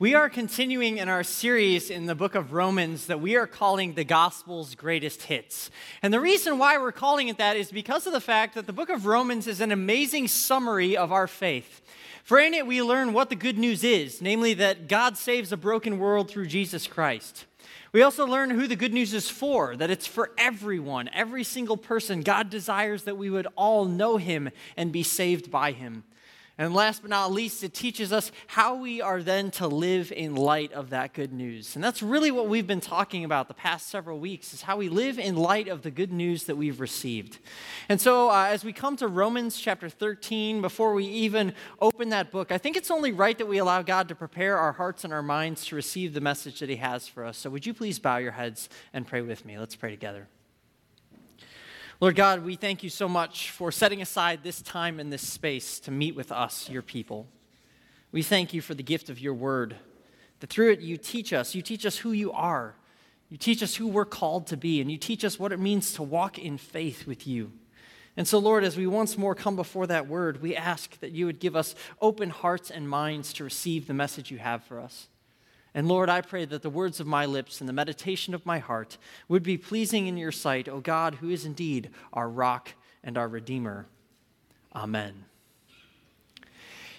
We are continuing in our series in the book of Romans that we are calling the gospel's greatest hits. And the reason why we're calling it that is because of the fact that the book of Romans is an amazing summary of our faith. For in it, we learn what the good news is namely, that God saves a broken world through Jesus Christ. We also learn who the good news is for, that it's for everyone, every single person. God desires that we would all know him and be saved by him. And last but not least, it teaches us how we are then to live in light of that good news. And that's really what we've been talking about the past several weeks, is how we live in light of the good news that we've received. And so uh, as we come to Romans chapter 13, before we even open that book, I think it's only right that we allow God to prepare our hearts and our minds to receive the message that he has for us. So would you please bow your heads and pray with me? Let's pray together. Lord God, we thank you so much for setting aside this time and this space to meet with us, your people. We thank you for the gift of your word, that through it you teach us. You teach us who you are, you teach us who we're called to be, and you teach us what it means to walk in faith with you. And so, Lord, as we once more come before that word, we ask that you would give us open hearts and minds to receive the message you have for us. And Lord, I pray that the words of my lips and the meditation of my heart would be pleasing in your sight, O God, who is indeed our rock and our Redeemer. Amen.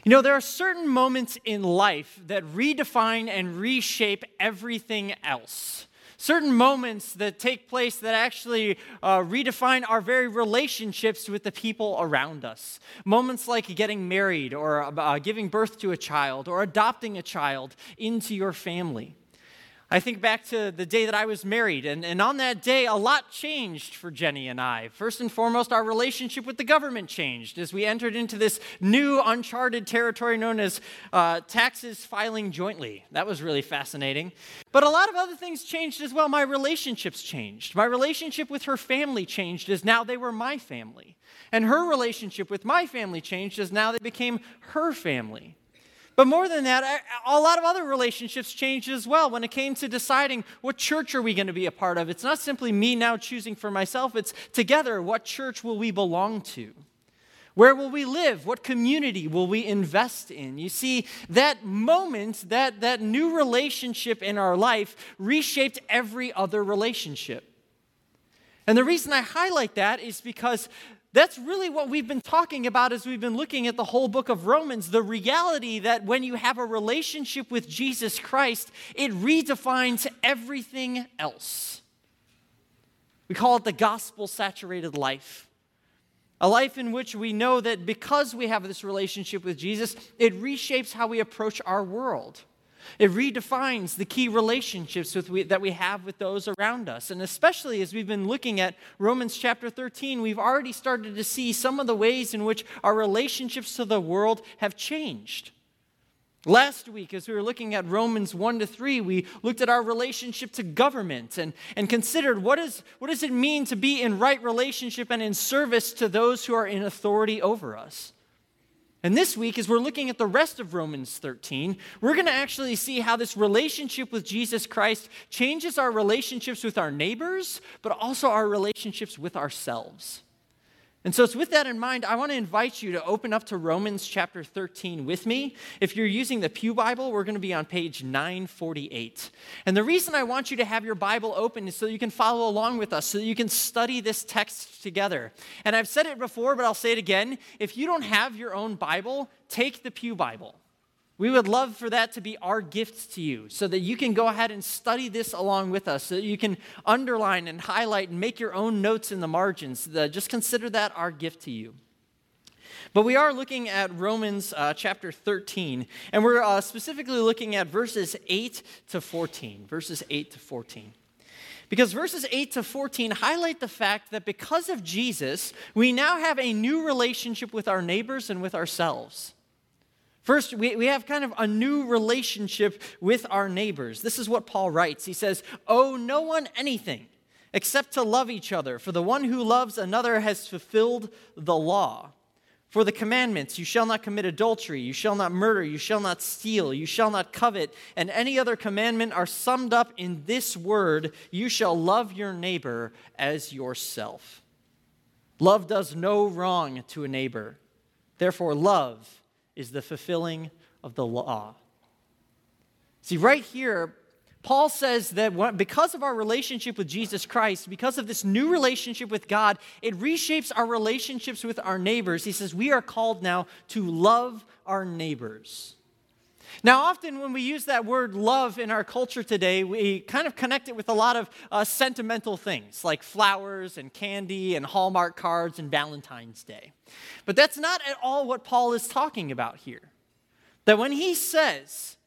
You know, there are certain moments in life that redefine and reshape everything else certain moments that take place that actually uh, redefine our very relationships with the people around us. Moments like getting married, or uh, giving birth to a child, or adopting a child into your family. I think back to the day that I was married, and, and on that day, a lot changed for Jenny and I. First and foremost, our relationship with the government changed as we entered into this new uncharted territory known as uh, taxes filing jointly. That was really fascinating. But a lot of other things changed as well. My relationships changed. My relationship with her family changed as now they were my family. And her relationship with my family changed as now they became her family. But more than that, a lot of other relationships changed as well when it came to deciding what church are we going to be a part of. It's not simply me now choosing for myself, it's together what church will we belong to? Where will we live? What community will we invest in? You see, that moment, that, that new relationship in our life reshaped every other relationship. And the reason I highlight that is because that's really what we've been talking about as we've been looking at the whole book of Romans the reality that when you have a relationship with Jesus Christ, it redefines everything else. We call it the gospel saturated life. A life in which we know that because we have this relationship with Jesus, it reshapes how we approach our world. It redefines the key relationships we, that we have with those around us. And especially as we've been looking at Romans chapter 13, we've already started to see some of the ways in which our relationships to the world have changed. Last week, as we were looking at Romans 1 to 3, we looked at our relationship to government and, and considered what, is, what does it mean to be in right relationship and in service to those who are in authority over us. And this week, as we're looking at the rest of Romans 13, we're going to actually see how this relationship with Jesus Christ changes our relationships with our neighbors, but also our relationships with ourselves. And so, it's with that in mind, I want to invite you to open up to Romans chapter 13 with me. If you're using the Pew Bible, we're going to be on page 948. And the reason I want you to have your Bible open is so you can follow along with us, so you can study this text together. And I've said it before, but I'll say it again. If you don't have your own Bible, take the Pew Bible. We would love for that to be our gift to you so that you can go ahead and study this along with us, so that you can underline and highlight and make your own notes in the margins. just consider that our gift to you. But we are looking at Romans uh, chapter 13, and we're uh, specifically looking at verses 8 to 14. Verses 8 to 14. Because verses 8 to 14 highlight the fact that because of Jesus, we now have a new relationship with our neighbors and with ourselves. First, we, we have kind of a new relationship with our neighbors. This is what Paul writes. He says, Owe no one anything except to love each other, for the one who loves another has fulfilled the law. For the commandments, you shall not commit adultery, you shall not murder, you shall not steal, you shall not covet, and any other commandment are summed up in this word you shall love your neighbor as yourself. Love does no wrong to a neighbor. Therefore, love is the fulfilling of the law. See, right here, Paul says that because of our relationship with Jesus Christ, because of this new relationship with God, it reshapes our relationships with our neighbors. He says we are called now to love our neighbors. Now, often when we use that word love in our culture today, we kind of connect it with a lot of uh, sentimental things like flowers and candy and Hallmark cards and Valentine's Day. But that's not at all what Paul is talking about here. That when he says,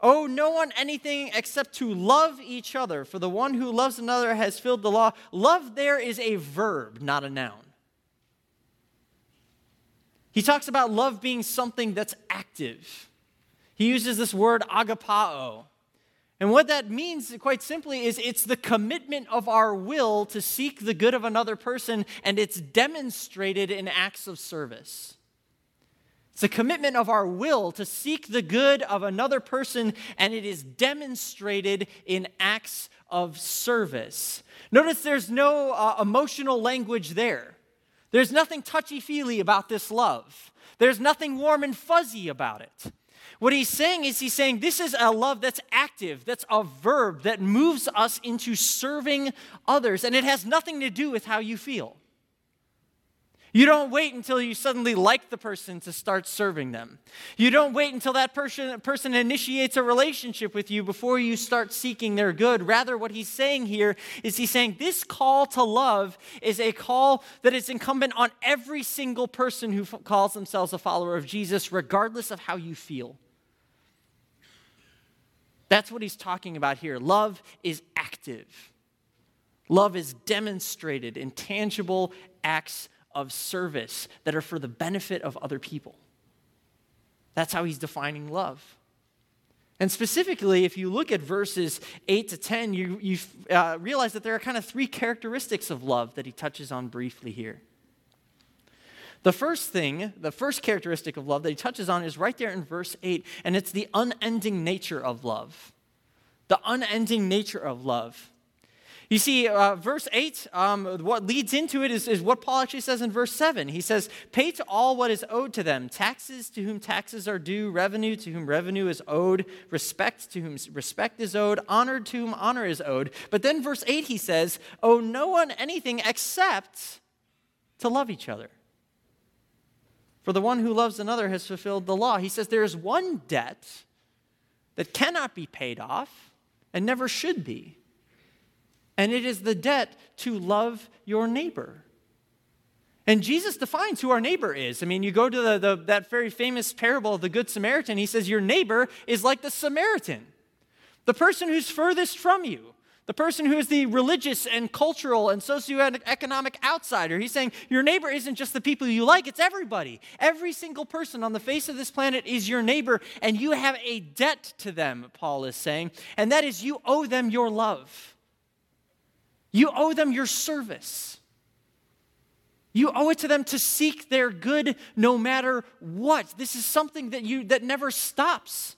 Oh, no one anything except to love each other, for the one who loves another has filled the law. Love there is a verb, not a noun. He talks about love being something that's active. He uses this word agapao. And what that means, quite simply, is it's the commitment of our will to seek the good of another person, and it's demonstrated in acts of service. It's a commitment of our will to seek the good of another person, and it is demonstrated in acts of service. Notice there's no uh, emotional language there. There's nothing touchy feely about this love, there's nothing warm and fuzzy about it. What he's saying is, he's saying this is a love that's active, that's a verb that moves us into serving others, and it has nothing to do with how you feel. You don't wait until you suddenly like the person to start serving them. You don't wait until that person, person initiates a relationship with you before you start seeking their good. Rather, what he's saying here is he's saying this call to love is a call that is incumbent on every single person who f- calls themselves a follower of Jesus, regardless of how you feel. That's what he's talking about here. Love is active. Love is demonstrated in tangible acts of service that are for the benefit of other people. That's how he's defining love. And specifically, if you look at verses 8 to 10, you, you uh, realize that there are kind of three characteristics of love that he touches on briefly here. The first thing, the first characteristic of love that he touches on is right there in verse 8, and it's the unending nature of love. The unending nature of love. You see, uh, verse 8, um, what leads into it is, is what Paul actually says in verse 7. He says, Pay to all what is owed to them taxes to whom taxes are due, revenue to whom revenue is owed, respect to whom respect is owed, honor to whom honor is owed. But then verse 8, he says, Owe no one anything except to love each other. For the one who loves another has fulfilled the law. He says, There is one debt that cannot be paid off and never should be and it is the debt to love your neighbor. And Jesus defines who our neighbor is. I mean, you go to the, the, that very famous parable of the Good Samaritan, he says, Your neighbor is like the Samaritan, the person who's furthest from you, the person who is the religious and cultural and socioeconomic outsider. He's saying, Your neighbor isn't just the people you like, it's everybody. Every single person on the face of this planet is your neighbor, and you have a debt to them, Paul is saying, and that is you owe them your love. You owe them your service. You owe it to them to seek their good no matter what. This is something that you that never stops.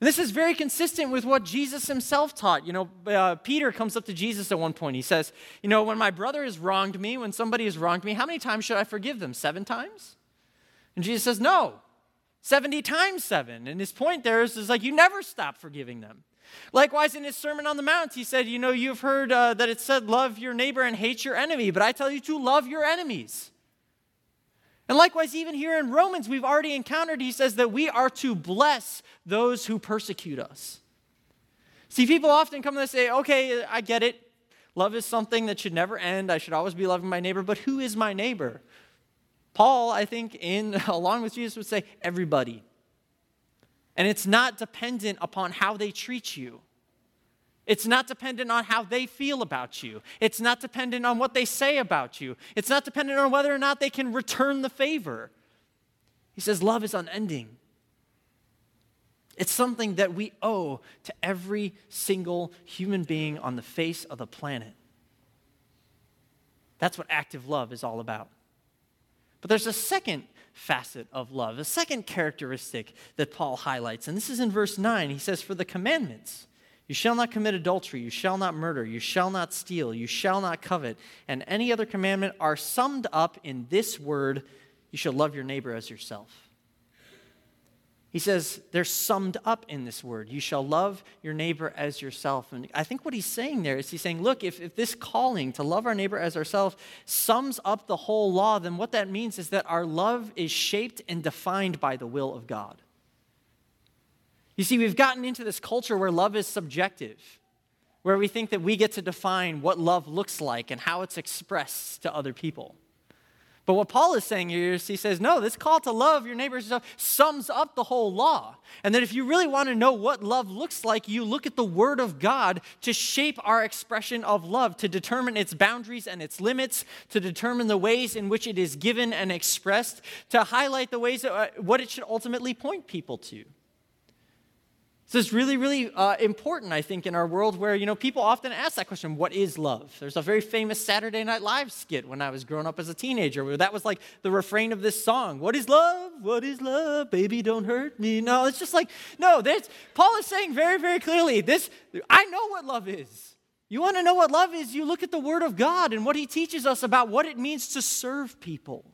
And this is very consistent with what Jesus himself taught. You know, uh, Peter comes up to Jesus at one point. He says, You know, when my brother has wronged me, when somebody has wronged me, how many times should I forgive them? Seven times? And Jesus says, No, 70 times seven. And his point there is, is like, you never stop forgiving them. Likewise, in his Sermon on the Mount, he said, You know, you've heard uh, that it said, Love your neighbor and hate your enemy, but I tell you to love your enemies. And likewise, even here in Romans, we've already encountered, he says that we are to bless those who persecute us. See, people often come and say, Okay, I get it. Love is something that should never end. I should always be loving my neighbor, but who is my neighbor? Paul, I think, in along with Jesus, would say, Everybody. And it's not dependent upon how they treat you. It's not dependent on how they feel about you. It's not dependent on what they say about you. It's not dependent on whether or not they can return the favor. He says, Love is unending. It's something that we owe to every single human being on the face of the planet. That's what active love is all about. But there's a second facet of love, a second characteristic that Paul highlights. And this is in verse 9. He says, For the commandments, you shall not commit adultery, you shall not murder, you shall not steal, you shall not covet, and any other commandment are summed up in this word you shall love your neighbor as yourself. He says they're summed up in this word. You shall love your neighbor as yourself. And I think what he's saying there is he's saying, look, if, if this calling to love our neighbor as ourselves sums up the whole law, then what that means is that our love is shaped and defined by the will of God. You see, we've gotten into this culture where love is subjective, where we think that we get to define what love looks like and how it's expressed to other people. But what Paul is saying here is he says, no, this call to love your neighbors sums up the whole law. And that if you really want to know what love looks like, you look at the Word of God to shape our expression of love, to determine its boundaries and its limits, to determine the ways in which it is given and expressed, to highlight the ways, uh, what it should ultimately point people to. So it's really, really uh, important, I think, in our world where, you know, people often ask that question, what is love? There's a very famous Saturday Night Live skit when I was growing up as a teenager where that was like the refrain of this song. What is love? What is love? Baby, don't hurt me. No, it's just like, no, Paul is saying very, very clearly, this, I know what love is. You want to know what love is? You look at the Word of God and what He teaches us about what it means to serve people.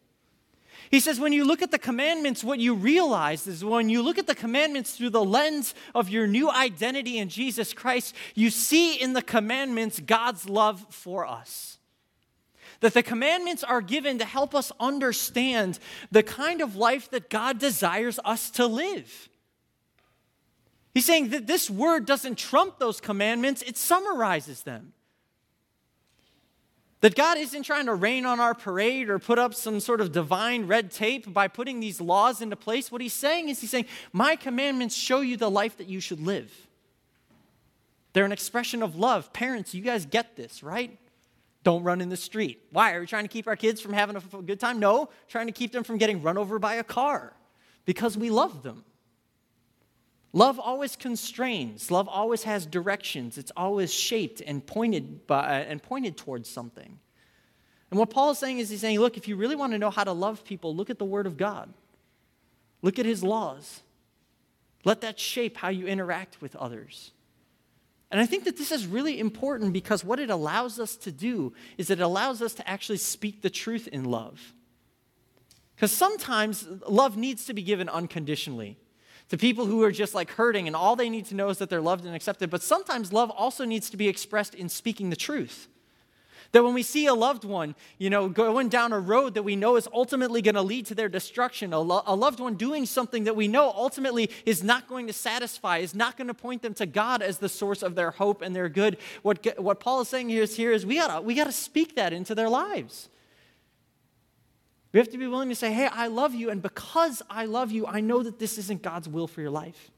He says, when you look at the commandments, what you realize is when you look at the commandments through the lens of your new identity in Jesus Christ, you see in the commandments God's love for us. That the commandments are given to help us understand the kind of life that God desires us to live. He's saying that this word doesn't trump those commandments, it summarizes them. That God isn't trying to rain on our parade or put up some sort of divine red tape by putting these laws into place. What he's saying is, he's saying, My commandments show you the life that you should live. They're an expression of love. Parents, you guys get this, right? Don't run in the street. Why? Are we trying to keep our kids from having a good time? No, trying to keep them from getting run over by a car because we love them. Love always constrains. Love always has directions. It's always shaped and pointed by, uh, and pointed towards something. And what Paul is saying is he's saying, look, if you really want to know how to love people, look at the Word of God. Look at His laws. Let that shape how you interact with others. And I think that this is really important because what it allows us to do is it allows us to actually speak the truth in love. Because sometimes love needs to be given unconditionally to people who are just like hurting and all they need to know is that they're loved and accepted. But sometimes love also needs to be expressed in speaking the truth. That when we see a loved one, you know, going down a road that we know is ultimately going to lead to their destruction, a, lo- a, loved one doing something that we know ultimately is not going to satisfy, is not going to point them to God as the source of their hope and their good. What, what Paul is saying here is, here is we got we to speak that into their lives. We have to be willing to say, hey, I love you, and because I love you, I know that this isn't God's will for your life.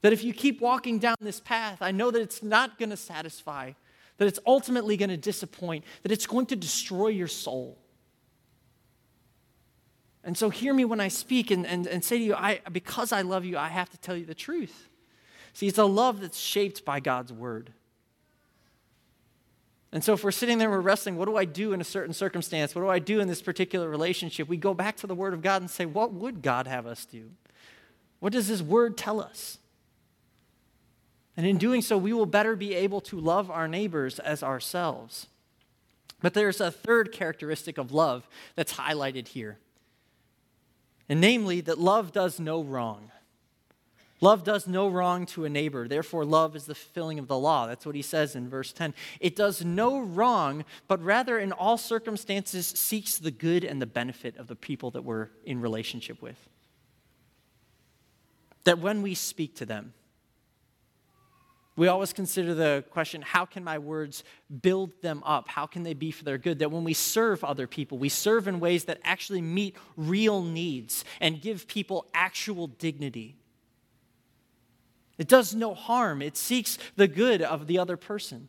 That if you keep walking down this path, I know that it's not going to satisfy, that it's ultimately going to disappoint, that it's going to destroy your soul. And so, hear me when I speak and, and, and say to you, I, because I love you, I have to tell you the truth. See, it's a love that's shaped by God's word. And so, if we're sitting there, and we're wrestling, what do I do in a certain circumstance? What do I do in this particular relationship? We go back to the Word of God and say, what would God have us do? What does His Word tell us? And in doing so, we will better be able to love our neighbors as ourselves. But there's a third characteristic of love that's highlighted here, and namely that love does no wrong. Love does no wrong to a neighbor. Therefore, love is the fulfilling of the law. That's what he says in verse 10. It does no wrong, but rather in all circumstances seeks the good and the benefit of the people that we're in relationship with. That when we speak to them, we always consider the question how can my words build them up? How can they be for their good? That when we serve other people, we serve in ways that actually meet real needs and give people actual dignity. It does no harm, it seeks the good of the other person.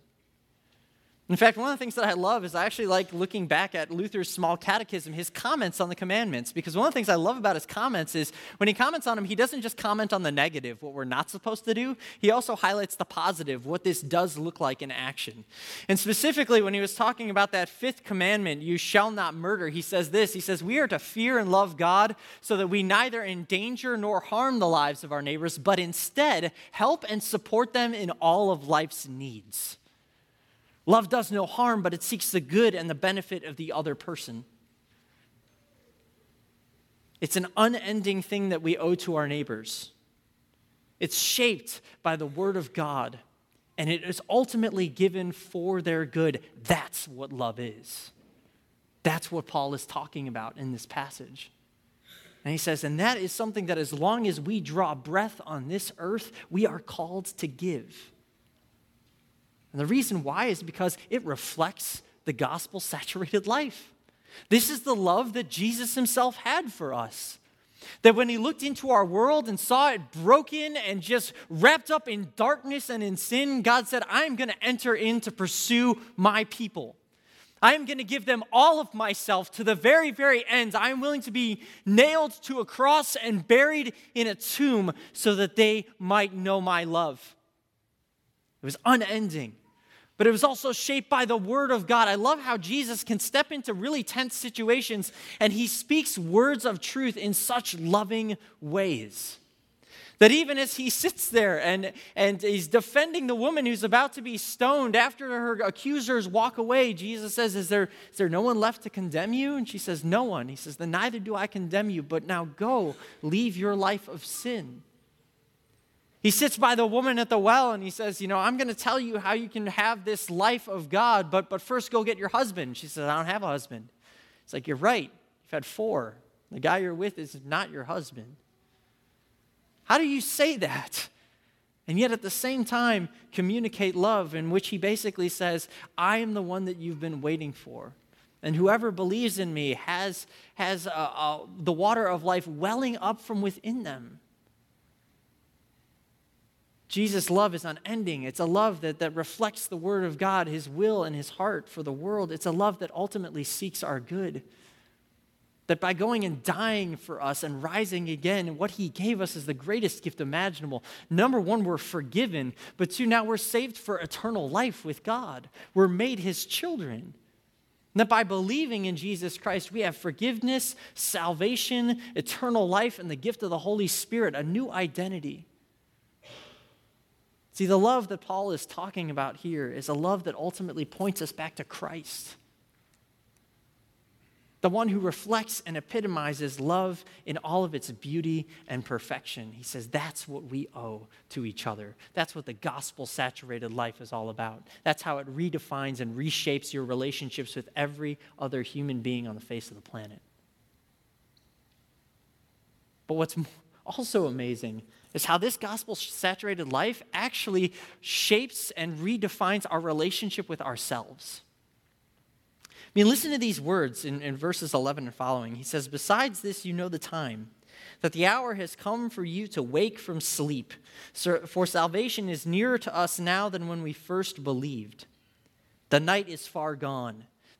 In fact, one of the things that I love is I actually like looking back at Luther's small catechism, his comments on the commandments, because one of the things I love about his comments is when he comments on them, he doesn't just comment on the negative, what we're not supposed to do, he also highlights the positive, what this does look like in action. And specifically, when he was talking about that fifth commandment, you shall not murder, he says this He says, We are to fear and love God so that we neither endanger nor harm the lives of our neighbors, but instead help and support them in all of life's needs. Love does no harm, but it seeks the good and the benefit of the other person. It's an unending thing that we owe to our neighbors. It's shaped by the Word of God, and it is ultimately given for their good. That's what love is. That's what Paul is talking about in this passage. And he says, and that is something that as long as we draw breath on this earth, we are called to give. And the reason why is because it reflects the gospel saturated life. This is the love that Jesus himself had for us. That when he looked into our world and saw it broken and just wrapped up in darkness and in sin, God said, I'm going to enter in to pursue my people. I am going to give them all of myself to the very, very end. I am willing to be nailed to a cross and buried in a tomb so that they might know my love. It was unending but it was also shaped by the Word of God. I love how Jesus can step into really tense situations and he speaks words of truth in such loving ways. That even as he sits there and, and he's defending the woman who's about to be stoned after her accusers walk away, Jesus says, is there, is there no one left to condemn you? And she says, No one. He says, Then neither do I condemn you, but now go, leave your life of sin. He sits by the woman at the well and he says, You know, I'm going to tell you how you can have this life of God, but, but first go get your husband. She says, I don't have a husband. It's like, You're right. You've had four. The guy you're with is not your husband. How do you say that? And yet at the same time, communicate love, in which he basically says, I am the one that you've been waiting for. And whoever believes in me has, has uh, uh, the water of life welling up from within them. Jesus' love is unending. It's a love that, that reflects the Word of God, His will and His heart for the world. It's a love that ultimately seeks our good. That by going and dying for us and rising again, what He gave us is the greatest gift imaginable. Number one, we're forgiven, but two, now we're saved for eternal life with God. We're made His children. And that by believing in Jesus Christ, we have forgiveness, salvation, eternal life, and the gift of the Holy Spirit, a new identity. See, the love that Paul is talking about here is a love that ultimately points us back to Christ. The one who reflects and epitomizes love in all of its beauty and perfection. He says that's what we owe to each other. That's what the gospel saturated life is all about. That's how it redefines and reshapes your relationships with every other human being on the face of the planet. But what's also amazing is how this gospel saturated life actually shapes and redefines our relationship with ourselves. I mean, listen to these words in, in, verses 11 and following. He says, Besides this, you know the time, that the hour has come for you to wake from sleep. For salvation is nearer to us now than when we first believed. The night is far gone,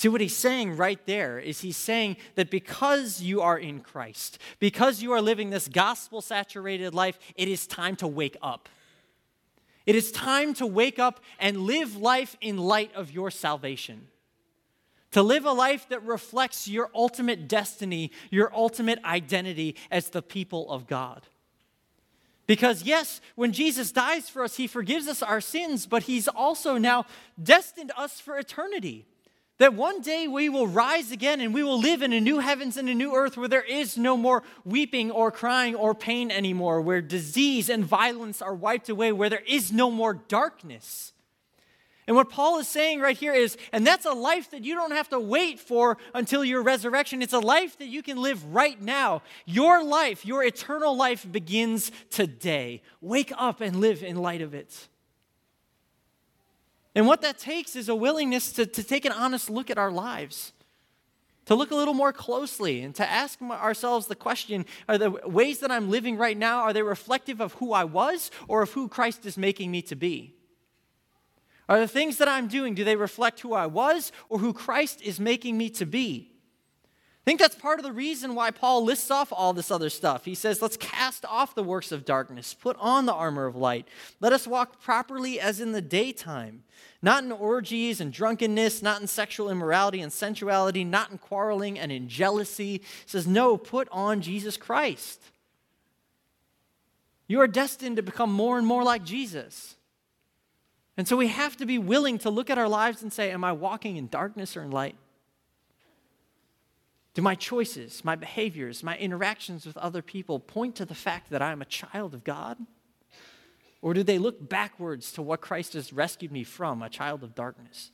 See, what he's saying right there is he's saying that because you are in Christ, because you are living this gospel saturated life, it is time to wake up. It is time to wake up and live life in light of your salvation. To live a life that reflects your ultimate destiny, your ultimate identity as the people of God. Because, yes, when Jesus dies for us, he forgives us our sins, but he's also now destined us for eternity. That one day we will rise again and we will live in a new heavens and a new earth where there is no more weeping or crying or pain anymore, where disease and violence are wiped away, where there is no more darkness. And what Paul is saying right here is, and that's a life that you don't have to wait for until your resurrection. It's a life that you can live right now. Your life, your eternal life begins today. Wake up and live in light of it. And what that takes is a willingness to, to take an honest look at our lives, to look a little more closely, and to ask ourselves the question are the ways that I'm living right now, are they reflective of who I was or of who Christ is making me to be? Are the things that I'm doing, do they reflect who I was or who Christ is making me to be? I think that's part of the reason why Paul lists off all this other stuff. He says, Let's cast off the works of darkness, put on the armor of light. Let us walk properly as in the daytime, not in orgies and drunkenness, not in sexual immorality and sensuality, not in quarreling and in jealousy. He says, No, put on Jesus Christ. You are destined to become more and more like Jesus. And so we have to be willing to look at our lives and say, Am I walking in darkness or in light? Do my choices, my behaviors, my interactions with other people point to the fact that I am a child of God? Or do they look backwards to what Christ has rescued me from, a child of darkness?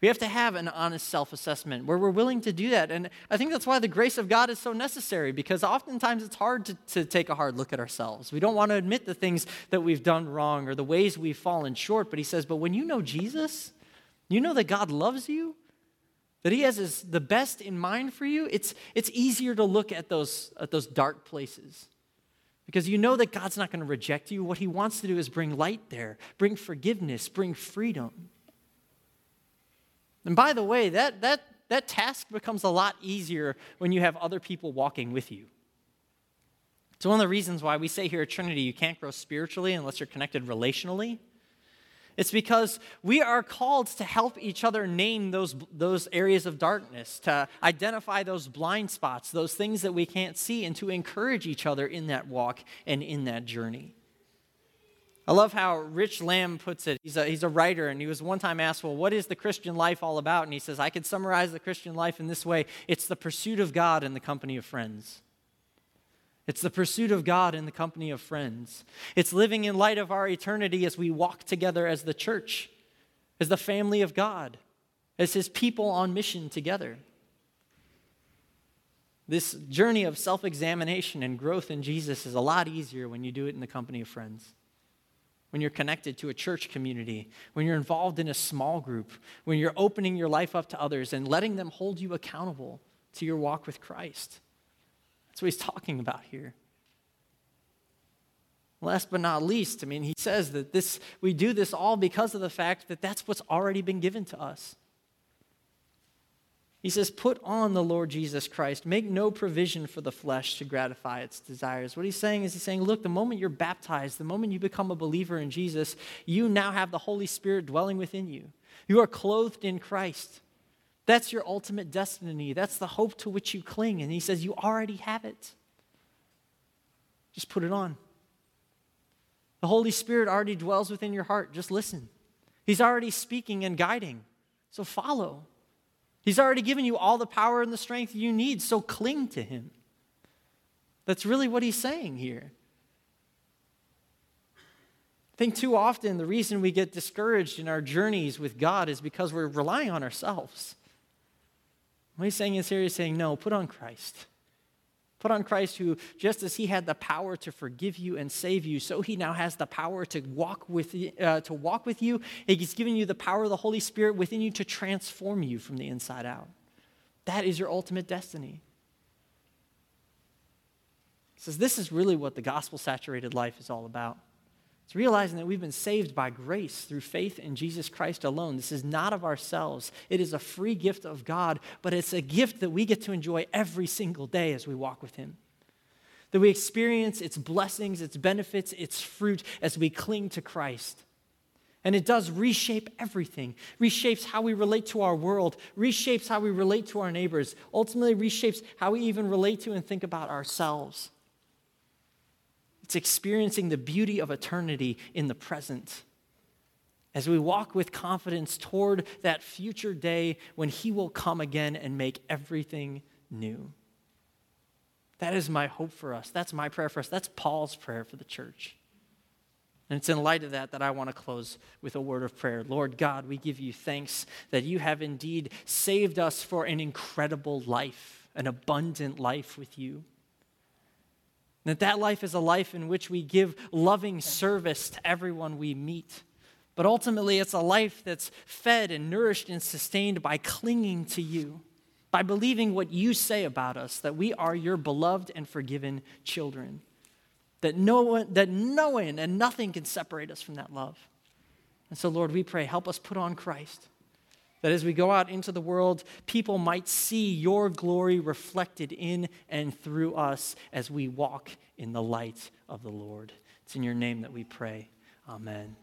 We have to have an honest self assessment where we're willing to do that. And I think that's why the grace of God is so necessary because oftentimes it's hard to, to take a hard look at ourselves. We don't want to admit the things that we've done wrong or the ways we've fallen short. But he says, But when you know Jesus, you know that God loves you, that he has his, the best in mind for you, it's, it's easier to look at those, at those dark places. Because you know that God's not going to reject you. What he wants to do is bring light there, bring forgiveness, bring freedom. And by the way, that, that, that task becomes a lot easier when you have other people walking with you. It's one of the reasons why we say here at Trinity you can't grow spiritually unless you're connected relationally. It's because we are called to help each other name those, those areas of darkness, to identify those blind spots, those things that we can't see, and to encourage each other in that walk and in that journey. I love how Rich Lamb puts it. He's a, he's a writer, and he was one time asked, Well, what is the Christian life all about? And he says, I could summarize the Christian life in this way it's the pursuit of God in the company of friends. It's the pursuit of God in the company of friends. It's living in light of our eternity as we walk together as the church, as the family of God, as his people on mission together. This journey of self examination and growth in Jesus is a lot easier when you do it in the company of friends. When you're connected to a church community, when you're involved in a small group, when you're opening your life up to others and letting them hold you accountable to your walk with Christ. That's what he's talking about here. Last but not least, I mean, he says that this, we do this all because of the fact that that's what's already been given to us. He says, Put on the Lord Jesus Christ. Make no provision for the flesh to gratify its desires. What he's saying is, he's saying, Look, the moment you're baptized, the moment you become a believer in Jesus, you now have the Holy Spirit dwelling within you. You are clothed in Christ. That's your ultimate destiny. That's the hope to which you cling. And he says, You already have it. Just put it on. The Holy Spirit already dwells within your heart. Just listen. He's already speaking and guiding. So follow. He's already given you all the power and the strength you need. So cling to Him. That's really what he's saying here. I think too often the reason we get discouraged in our journeys with God is because we're relying on ourselves. What he's saying is here, he's saying, no, put on Christ. Put on Christ, who, just as he had the power to forgive you and save you, so he now has the power to walk with, uh, to walk with you. He's given you the power of the Holy Spirit within you to transform you from the inside out. That is your ultimate destiny. He says this is really what the gospel saturated life is all about. It's realizing that we've been saved by grace through faith in Jesus Christ alone. This is not of ourselves, it is a free gift of God, but it's a gift that we get to enjoy every single day as we walk with Him. That we experience its blessings, its benefits, its fruit as we cling to Christ. And it does reshape everything, reshapes how we relate to our world, reshapes how we relate to our neighbors, ultimately reshapes how we even relate to and think about ourselves. It's experiencing the beauty of eternity in the present as we walk with confidence toward that future day when He will come again and make everything new. That is my hope for us. That's my prayer for us. That's Paul's prayer for the church. And it's in light of that that I want to close with a word of prayer. Lord God, we give you thanks that you have indeed saved us for an incredible life, an abundant life with you. That that life is a life in which we give loving service to everyone we meet. But ultimately, it's a life that's fed and nourished and sustained by clinging to you, by believing what you say about us, that we are your beloved and forgiven children, that no one, that no one and nothing can separate us from that love. And so, Lord, we pray, help us put on Christ. That as we go out into the world, people might see your glory reflected in and through us as we walk in the light of the Lord. It's in your name that we pray. Amen.